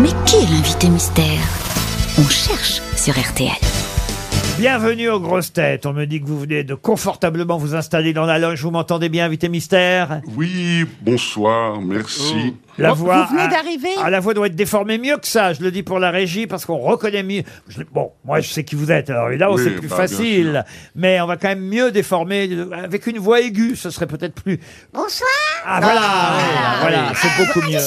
Mais qui est l'invité mystère? On cherche sur RTL. Bienvenue aux grosses têtes. On me dit que vous venez de confortablement vous installer dans la loge. Vous m'entendez bien, invité mystère? Oui, bonsoir, merci. La voix. vous venez ah, d'arriver? Ah, la voix doit être déformée mieux que ça. Je le dis pour la régie parce qu'on reconnaît mieux. Je- bon, moi je sais qui vous êtes. Alors Oui, c'est plus bah, bien facile. Mais on va quand même mieux déformer euh, avec une voix aiguë. Ce serait peut-être plus. Bonsoir. Ah voilà, voilà, c'est beaucoup mieux.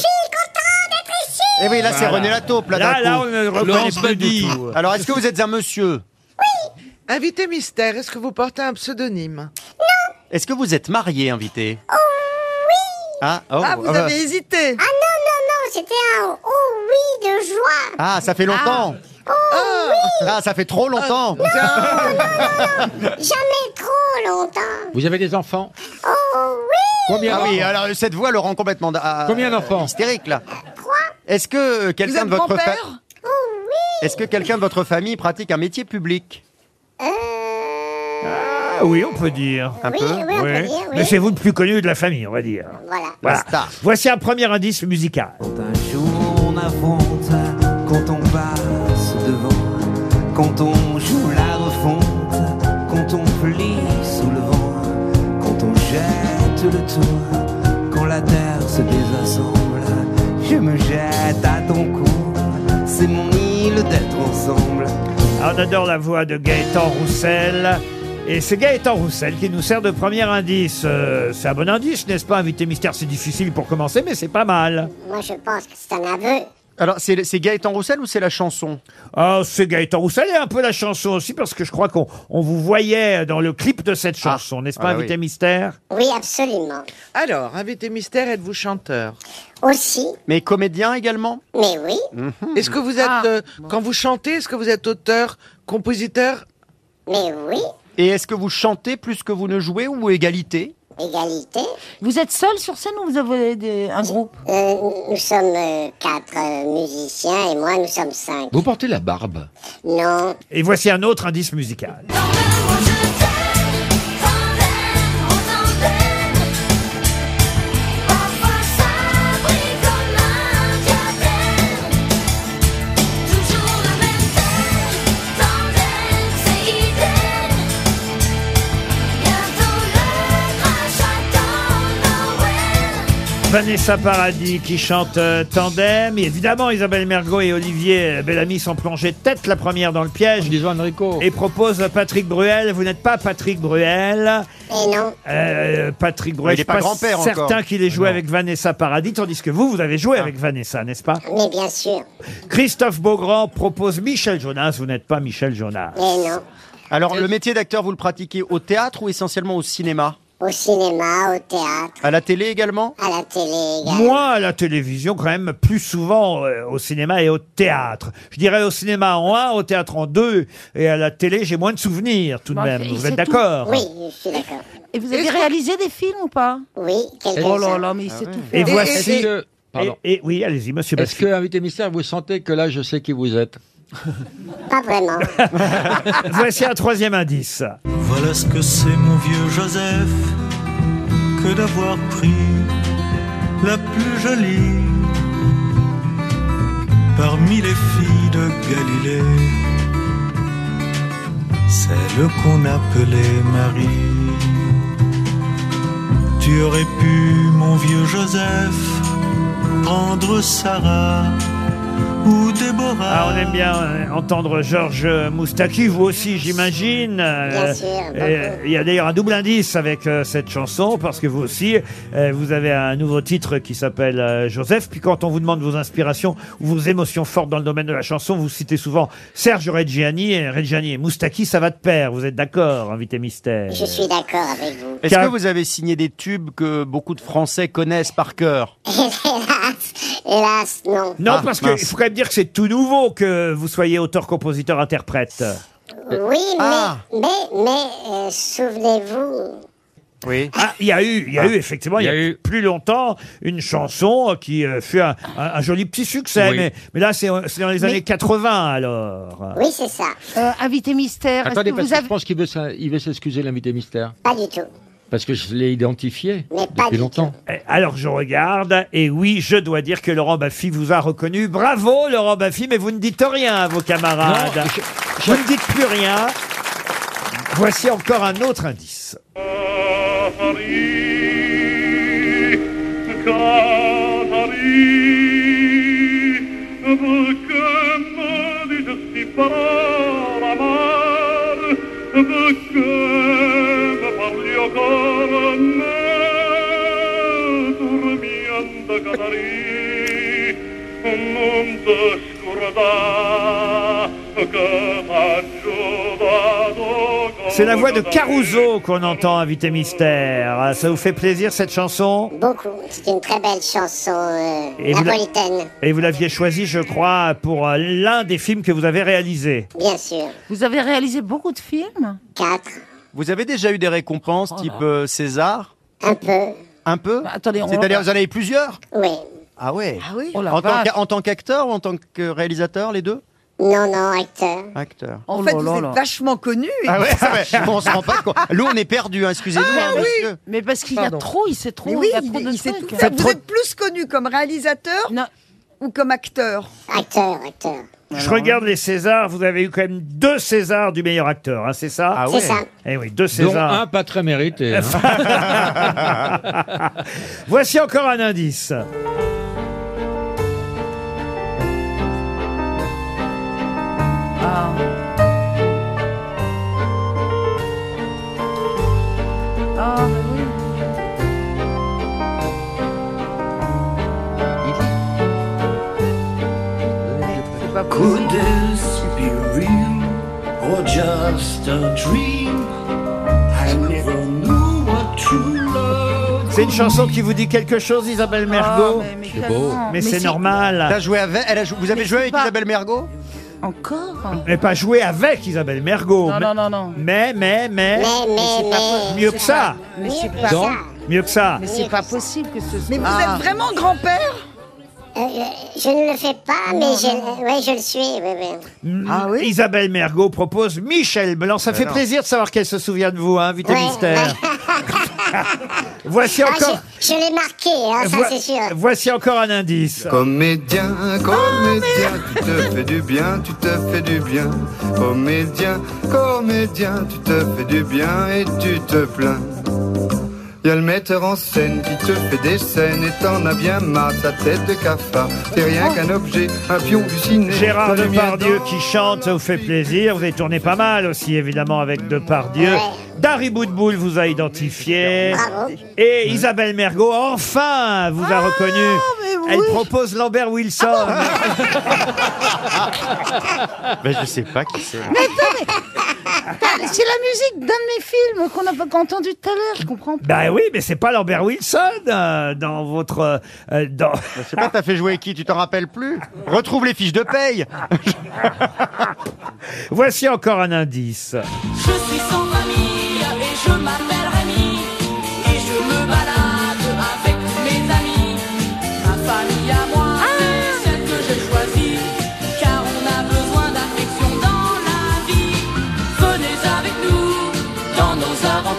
Eh oui, là, c'est. René Lataupe, là, Là, d'un là, coup. on ne reconnaît plus du tout. Alors, est-ce que vous êtes un monsieur? Invité mystère, est-ce que vous portez un pseudonyme? Est-ce que vous êtes marié, invité? Oh oui. Ah, oh, Ah, vous ah, bah. avez hésité. Ah non, non, non, c'était un oh oui de joie. Ah, ça fait longtemps. Ah, ça fait trop longtemps. Jamais trop longtemps. Vous avez des enfants? Oh oui. Combien Ah oui, alors cette voix le rend complètement ah, Combien d'enfants? hystérique, là. Est-ce que euh, quelqu'un êtes de votre fa- grand-père? Oh oui. Est-ce que quelqu'un de votre famille pratique un métier public? Euh... Ah oui, on peut dire. Un oui, peu oui, on Oui. peut dire, oui. Mais c'est vous le plus connu de la famille, on va dire. Voilà. Voilà. star. Voici un premier indice musical. Un jour on affronte quand on passe devant, quand on joue la refonte, quand on plie sous le vent, quand on jette le tour, quand la terre se désassemble, je me jette à ton cou, c'est mon île d'être ensemble. Ah, on adore la voix de Gaëtan Roussel. Et c'est Gaëtan Roussel qui nous sert de premier indice. Euh, c'est un bon indice, n'est-ce pas Invité mystère, c'est difficile pour commencer, mais c'est pas mal. Moi, je pense que c'est un aveu. Alors, c'est c'est Gaëtan Roussel ou c'est la chanson? Ah, c'est Gaëtan Roussel et un peu la chanson aussi, parce que je crois qu'on on vous voyait dans le clip de cette chanson, n'est-ce pas, ah bah Invité oui. mystère? Oui, absolument. Alors, invité mystère, êtes-vous chanteur? Aussi. Mais comédien également? Mais oui. Est-ce que vous êtes, Ah. euh, quand vous chantez, est-ce que vous êtes auteur, compositeur? Mais oui. Et est-ce que vous chantez plus que vous ne jouez ou égalité? Égalité. Vous êtes seul sur scène ou vous avez des- un groupe? Euh, nous sommes euh, quatre euh, musiciens et moi, nous sommes cinq. Vous portez la barbe? Non. Et voici un autre indice musical. Vanessa Paradis qui chante euh, Tandem. Et évidemment, Isabelle Mergot et Olivier euh, Bellamy sont plongés tête la première dans le piège Disons Enrico. et proposent Patrick Bruel. Vous n'êtes pas Patrick Bruel. Et non. Euh, Patrick Bruel, Il est je pas suis grand-père certain encore. qu'il ait joué avec Vanessa Paradis, tandis que vous, vous avez joué Ah. avec Vanessa, n'est-ce pas? Mais bien sûr. Christophe Beaugrand propose Michel Jonas. Vous n'êtes pas Michel Jonas. Et non. Alors, le métier d'acteur, vous le pratiquez au théâtre ou essentiellement au cinéma? Au cinéma, au théâtre, À la télé également à la télé également. Moi, à la télévision, quand même, plus souvent euh, au cinéma et au théâtre. Je dirais au cinéma en un, au théâtre en deux, et à la télé, j'ai moins de souvenirs tout de même. Vous c'est êtes tout. d'accord Oui, je suis d'accord. Et vous avez réalisé des films ou pas? Oui, quelques Oh là là, mais il sait tout Et faire. Et- voici. Est-ce que... Pardon. Et, et- oui, allez-y, monsieur Est-ce Baffi. que, invité mystère, vous sentez que là, je sais qui vous êtes? Pas vraiment. Voici un troisième indice. Voilà ce que c'est mon vieux Joseph que d'avoir pris la plus jolie parmi les filles de Galilée, celle qu'on appelait Marie. Tu aurais pu, mon vieux Joseph, prendre Sarah Déborah. Ah, on aime bien euh, entendre Georges Moustaki, vous aussi, j'imagine. Euh, sûr, euh, beaucoup. Il y a d'ailleurs un double indice avec euh, cette chanson, parce que vous aussi, euh, vous avez un nouveau titre qui s'appelle euh, Joseph. Puis quand on vous demande vos inspirations ou vos émotions fortes dans le domaine de la chanson, vous citez souvent Serge Reggiani. Et Reggiani et Moustaki, ça va de pair. Vous êtes d'accord, invité mystère? Je suis d'accord avec vous. Est-ce Car- que vous avez signé des tubes que beaucoup de Français connaissent par cœur? Hélas, hélas, non. Non, Ah, parce qu'il faut quand même dire que c'est tout nouveau que vous soyez auteur, compositeur, interprète. Oui, Ah. mais, mais, mais, euh, souvenez-vous, Oui. Ah, il y a eu, il y a eu effectivement, il y a, Il y a eu. plus longtemps une chanson qui euh, fut un, un- un joli petit succès, Oui. mais, mais là c'est c'est dans les Mais- années 80 alors. oui, c'est ça. Euh, invité mystère, est-ce Attendez, que parce vous que avez... je pense qu'il veut s'in- il veut s'excuser, l'invité mystère. Pas du tout. Parce que je l'ai identifié depuis longtemps. Eh, Alors je regarde, et oui, je dois dire que Laurent Baffy vous a reconnu. Bravo Laurent Baffy, mais vous ne dites rien à vos camarades. Non, je- Vous ne dites plus rien. Voici encore un autre indice. C'est la voix de Caruso qu'on entend, invité mystère. Ça vous fait plaisir cette chanson? Beaucoup. C'est une très belle chanson euh, Et vous la- napolitaine, Et vous l'aviez choisie, je crois, pour euh, l'un des films que vous avez réalisé. bien sûr. Vous avez réalisé beaucoup de films? Quatre. Vous avez déjà eu des récompenses type euh, César? Un peu. Un peu Bah, attendez, on- C'est-à-dire vous en avez plusieurs Oui. Ah ouais Ah oui Oh la en, tant vache. qu'a- en tant qu'acteur ou en tant que réalisateur, les deux? Non, non, acteur. Acteur. Oh En fait, là vous là êtes là. vachement connu. et- Ah ouais, ouais. Bon, on se rend pas compte. Nous, on est perdus, hein, excusez-nous. Ah hein, monsieur. Mais parce qu'il y a Pardon. trop, il sait trop, Mais oui, il y a il, trop de il sait trucs. tout faire. Vous êtes plus connu comme réalisateur Non. ou comme acteur? Acteur, acteur. Je regarde les Césars, vous avez eu quand même deux Césars du meilleur acteur, hein, c'est ça Ah C'est ouais. ça. Eh oui, deux Dont Césars. un pas très mérité. hein. Voici encore un indice. Ah. Ah, Could this be real or just a dream? I never knew what true love C'est une chanson qui vous dit quelque chose, Isabelle Mergot? Ah, mais, mais C'est tellement. beau. Mais c'est normal. T'as joué avec, elle a jou- vous avez Mais joué c'est avec pas- Isabelle Mergot? Encore? Mais pas jouer avec Isabelle Mergot. Non, mais, non, non, non. mais, mais, mais, Mais, mais, mais. mieux que ça. Mais Mieux c'est que pas. Mieux que ça. mais c'est pas possible que ce soit. Mais vous êtes vraiment grand-père? Je ne le fais pas, mais je, ouais, je le suis. Oui, oui. Ah oui? Isabelle Mergot propose Michel Blanc. Ça fait plaisir de savoir qu'elle se souvient de vous, hein, invité Ouais, mystère. Voici Ah, encore. je, je l'ai marqué, hein, ça Voi- c'est sûr. Voici encore un indice. Comédien, comédien, tu te fais du bien, tu te fais du bien. Comédien, comédien, tu te fais du bien et tu te plains. Y a le metteur en scène qui te fait des scènes et t'en as bien marre, sa tête de cafard. T'es rien qu'un objet, un pion du ciné. Gérard Depardieu qui chante, ça vous fait plaisir. Vous avez tourné pas mal aussi, évidemment, avec Depardieu. Ouais. Dari Boudboul vous a identifié. Bravo. Et Isabelle Mergot, enfin, vous a reconnu. mais oui. Elle propose Lambert Wilson. ben, Je sais pas qui c'est. C'est la musique d'un de mes films qu'on n'a pas entendu tout à l'heure, je comprends pas. bah oui, mais c'est pas Lambert Wilson euh, dans votre. euh, dans... Je sais pas, t'as fait jouer qui Tu t'en rappelles plus? Retrouve les fiches de paye Voici encore un indice. Je suis sans famille et je m'appelle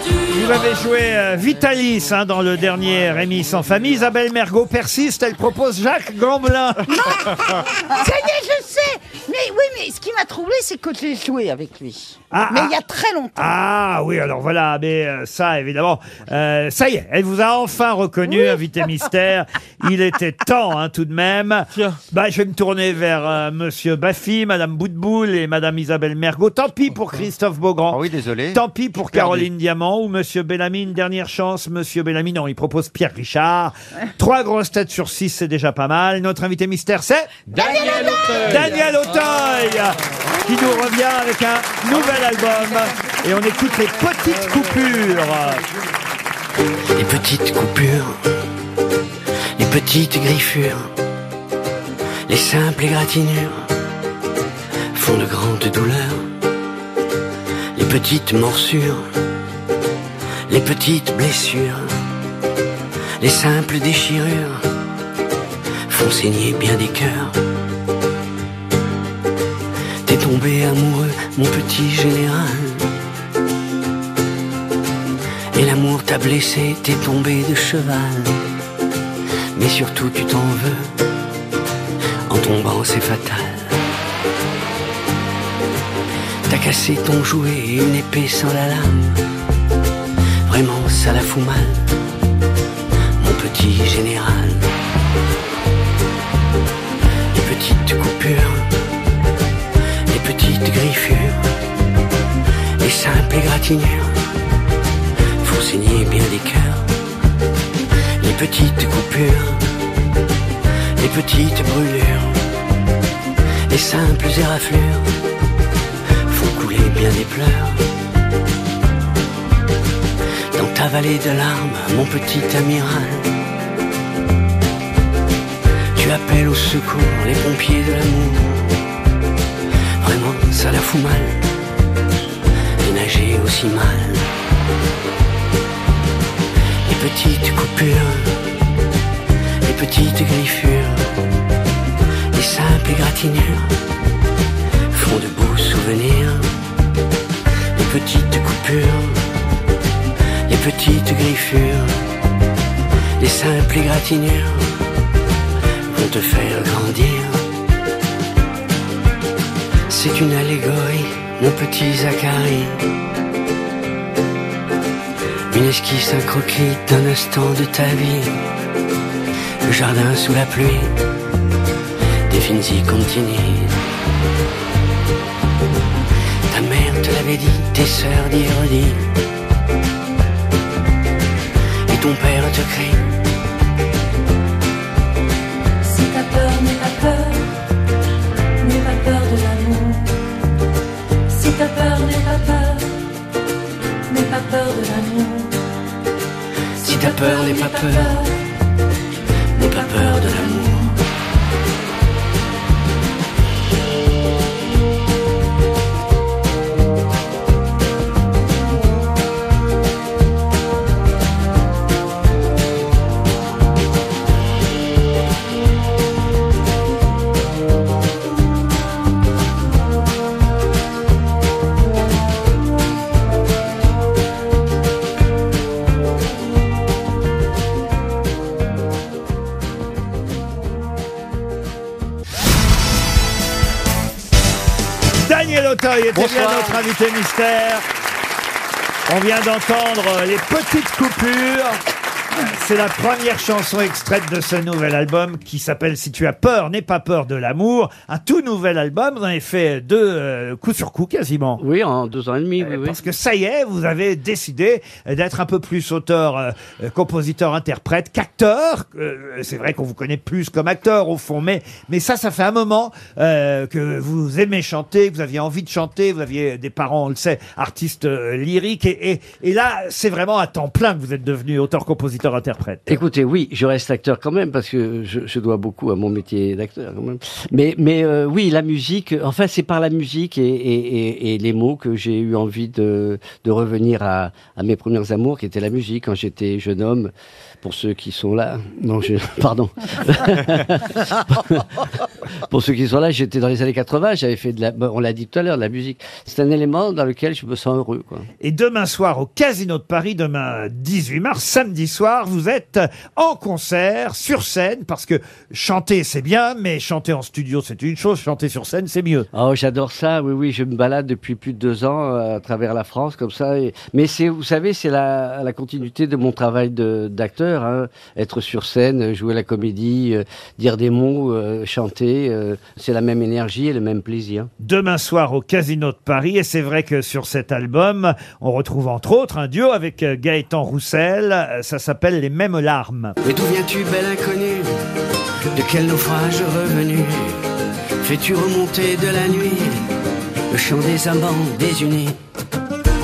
Vous avez joué euh, Vitalis hein, dans le dernier Rémi sans famille. Isabelle Mergot persiste, elle propose Jacques Gamblin. Ça y est, je sais Mais oui, mais ce qui m'a troublé, c'est que j'ai joué avec lui. Ah, mais ah. il y a très longtemps. Ah oui, alors voilà, mais euh, ça, évidemment, euh, ça y est, elle vous a enfin reconnu, invité mystère. Il était temps, hein, tout de même. Bah, je vais me tourner vers euh, Monsieur Baffy, Madame Boutboul et Madame Isabelle Mergot. Tant pis pour Christophe Beaugrand. Ah oui, désolé. Tant pis pour Perdu. Caroline Diamant ou Monsieur Bellamy, une dernière chance. Monsieur Bellamy, non, il propose Pierre Richard. Trois grosses têtes sur six, c'est déjà pas mal. Notre invité mystère, c'est Daniel Auteuil. Daniel Auteuil, qui nous revient avec un nouvel album. Et on écoute les petites coupures. Les petites coupures, les petites griffures, les simples égratignures font de grandes douleurs. Les petites morsures, les petites blessures, les simples déchirures font saigner bien des cœurs. Tombé amoureux, mon petit général. Et l'amour t'a blessé, t'es tombé de cheval. Mais surtout tu t'en veux. En tombant, c'est fatal. T'as cassé ton jouet et une épée sans la lame. Vraiment, ça la fout mal. Mon petit général. Les petites coupures, égratignures font saigner bien des cœurs. Les petites coupures, les petites brûlures, les simples éraflures font couler bien des pleurs. Dans ta vallée de larmes, mon petit amiral, tu appelles au secours les pompiers de l'amour. Vraiment, ça la fout mal, aussi mal. Les petites coupures, les petites griffures, les simples égratignures font de beaux souvenirs. Les petites coupures, les petites griffures, les simples égratignures vont te faire grandir. C'est une allégorie, mon petit Zacharie. Une esquisse, un croquis d'un instant de ta vie. Le jardin sous la pluie, des y continue. Ta mère te l'avait dit, tes sœurs d'y redit. Et ton père te crie. T'as peur, n'aie pas peur, On vient d'entendre les petites coupures. C'est la première chanson extraite de ce nouvel album qui s'appelle Si tu as peur, n'aie pas peur de l'amour. Un tout nouvel album. Vous en avez fait deux euh, coup sur coup quasiment. Oui, en deux ans et demi, oui, oui. Parce que ça y est, vous avez décidé d'être un peu plus auteur, euh, euh, compositeur, interprète qu'acteur. Euh, c'est vrai qu'on vous connaît plus comme acteur au fond, mais mais ça, ça fait un moment euh, que vous aimez chanter, que vous aviez envie de chanter, vous aviez des parents, on le sait, artistes euh, lyriques, et, et, et là, c'est vraiment à temps plein que vous êtes devenu auteur, compositeur, interprète. Écoutez, oui, je reste acteur quand même parce que je, je dois beaucoup à mon métier d'acteur quand même. Mais, mais euh, oui, la musique, enfin c'est par la musique et, et, et, et les mots que j'ai eu envie de, de revenir à, à mes premiers amours, qui étaient la musique quand j'étais jeune homme. Pour ceux qui sont là, non, je, pardon. pour ceux qui sont là, j'étais dans les années 80, j'avais fait de la, on l'a dit tout à l'heure, de la musique. C'est un élément dans lequel je me sens heureux, quoi. Et demain soir au Casino de Paris, demain 18 mars, samedi soir, vous êtes en concert, sur scène, parce que chanter c'est bien, mais chanter en studio c'est une chose, chanter sur scène c'est mieux. Oh, j'adore ça. Oui, oui, je me balade depuis plus de deux ans euh, à travers la France comme ça. et- Mais c'est, vous savez, c'est la, la continuité de mon travail de, d'acteur. Hein. Être sur scène, jouer la comédie, euh, dire des mots, euh, chanter, euh, c'est la même énergie et le même plaisir. Demain soir au Casino de Paris, et c'est vrai que sur cet album, on retrouve entre autres un duo avec euh, Gaëtan Roussel, Euh, ça s'appelle Les mêmes larmes. Mais d'où viens-tu, belle inconnue? De quel naufrage revenu? Fais-tu remonter de la nuit Le chant des amants désunis?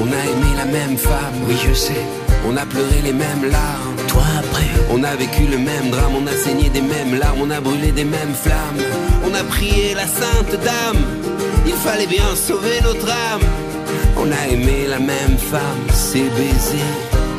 On a aimé la même femme, oui je sais. On a pleuré les mêmes larmes. Toi après On a vécu le même drame, on a saigné des mêmes larmes, on a brûlé des mêmes flammes. On a prié la sainte dame, il fallait bien sauver notre âme. On a aimé la même femme, c'est baiser,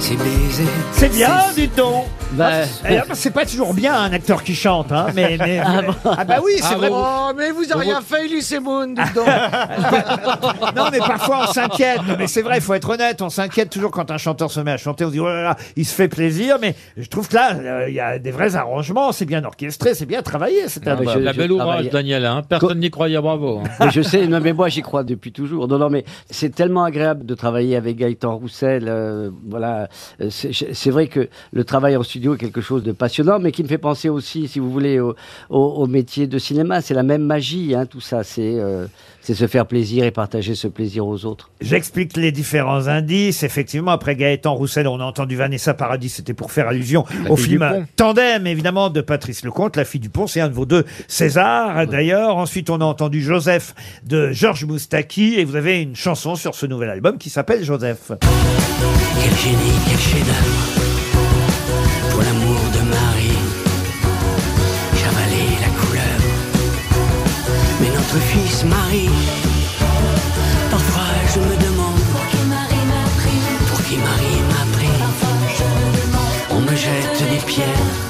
c'est bien, dit-on Bah, alors, C'est pas toujours bien un acteur qui chante, hein, mais, mais- Ah bon ah bah oui, c'est Ah vrai. bon Oh, mais vous avez rien fait, Elise Moon, dites donc. Non, mais parfois on s'inquiète. Mais c'est vrai, il faut être honnête. On s'inquiète toujours quand un chanteur se met à chanter. On se dit, oh là là, il se fait plaisir. Mais je trouve que là, euh, il y a des vrais arrangements. C'est bien orchestré, c'est bien travaillé. C'est un Ah, bah, Ah, la belle ouvrage, Daniel. Hein. Personne n'y croyait, bravo. hein. Mais je sais, non mais moi j'y crois depuis toujours. Non, non, mais c'est tellement agréable de travailler avec Gaëtan Roussel. euh, voilà, Euh, c'est c'est vrai que le travail en studio est quelque chose de passionnant, mais qui me fait penser aussi, si vous voulez, au, au- au métier de cinéma. C'est la même magie, hein, tout ça. C'est euh, c'est se faire plaisir et partager ce plaisir aux autres. J'explique les différents indices. Effectivement, après Gaëtan Roussel, on a entendu Vanessa Paradis. C'était pour faire allusion La au film. Tandem, évidemment, de Patrice Lecomte. La fille du pont, c'est un de vos deux César, d'ailleurs. Ensuite, on a entendu Joseph de Georges Moustaki. Et vous avez une chanson sur ce nouvel album qui s'appelle Joseph. Quel génie, quel chef-d'œuvre Pour l'amour de Marie. Chavaler la couleur. Mais notre fils Marie Parfois je me demande Pour qui Marie m'a pris? Pour qui Marie m'a pris. On me jette des pierres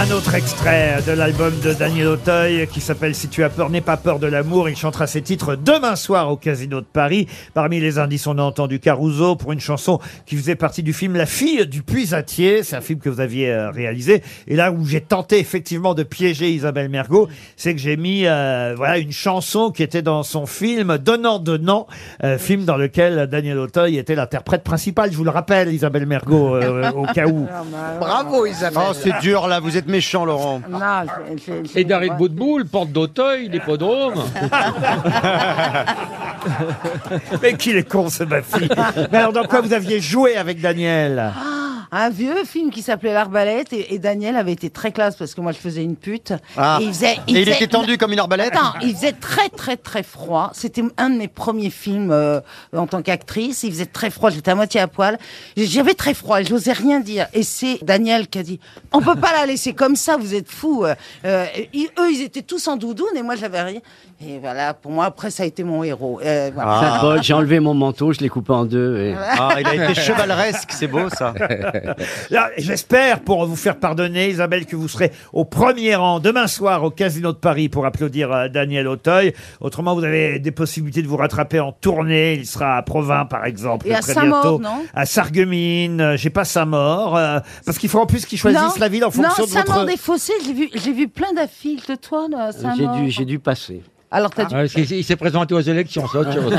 Un autre extrait de l'album de Daniel Auteuil qui s'appelle Si tu as peur, n'aie pas peur de l'amour. Il chantera ses titres demain soir au Casino de Paris. Parmi les indices, on a entendu Caruso pour une chanson qui faisait partie du film La fille du puisatier. C'est un film que vous aviez euh, réalisé. Et là où j'ai tenté effectivement de piéger Isabelle Mergot, c'est que j'ai mis euh, voilà une chanson qui était dans son film Donnant Donnant, euh, film dans lequel Daniel Auteuil était l'interprète principal. Je vous le rappelle, Isabelle Mergot, euh, au cas où. Bravo, Isabelle. Oh, c'est dur là, vous êtes méchant, Laurent. Non, c'est- c'est- c'est- Et Darid Boudboul, porte d'Auteuil, l'hippodrome. Mais qu'il est con, ce ma fille. Mais alors, dans quoi vous aviez joué avec Daniel? Un vieux film qui s'appelait L'Arbalète et, et Daniel avait été très classe parce que moi je faisais une pute. Ah. Et il, faisait, Et il faisait- était tendu comme une arbalète Attends, il faisait très très très froid. C'était un de mes premiers films euh, en tant qu'actrice. Il faisait très froid. J'étais à moitié à poil. J'avais très froid. et J'osais rien dire. Et c'est Daniel qui a dit "On peut pas la laisser comme ça. Vous êtes fous." Euh, euh, ils- eux, ils étaient tous en doudoune et moi j'avais rien. Et voilà, pour moi après ça a été mon héros. Euh, voilà. J'ai enlevé mon manteau, je l'ai coupé en deux. Et... Ah, il a été chevaleresque, c'est beau ça. Là, J'espère, pour vous faire pardonner, Isabelle, que vous serez au premier rang demain soir au Casino de Paris pour applaudir euh, Daniel Auteuil. Autrement, vous avez des possibilités de vous rattraper en tournée. Il sera à Provins, par exemple, Et à très Saint-Maur, bientôt. non? À Sarreguemines. euh, J'ai pas Saint-Maur. euh, parce qu'il faut en plus qu'ils choisissent Non, la ville en fonction non, de votre... Saint-Maur des Fossés, j'ai vu, j'ai vu plein d'affiches de toi, là, J'ai Saint-Maur. dû, j'ai dû passer. Alors t'as dû... Ouais, il il s'est présenté aux élections, c'est autre chose.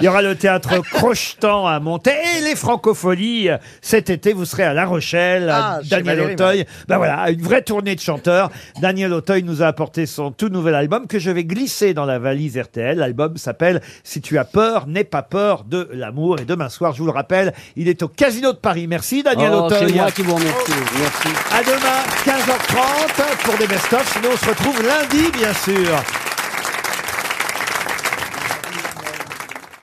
Il y aura le théâtre Crochetan à Monter et les Francopholies. Cet été, vous serez à La Rochelle. Ah, chez Daniel Valérie, Auteuil. Ben voilà, une vraie tournée de chanteurs. Daniel Auteuil nous a apporté son tout nouvel album que je vais glisser dans la valise RTL. L'album s'appelle Si tu as peur, n'aie pas peur de l'amour. Et demain soir, je vous le rappelle, il est au Casino de Paris. Merci Daniel Oh, Auteuil. c'est moi qui vous remercie. Merci. À demain, 15h30 pour des best-of. Sinon, on se lundi, bien sûr.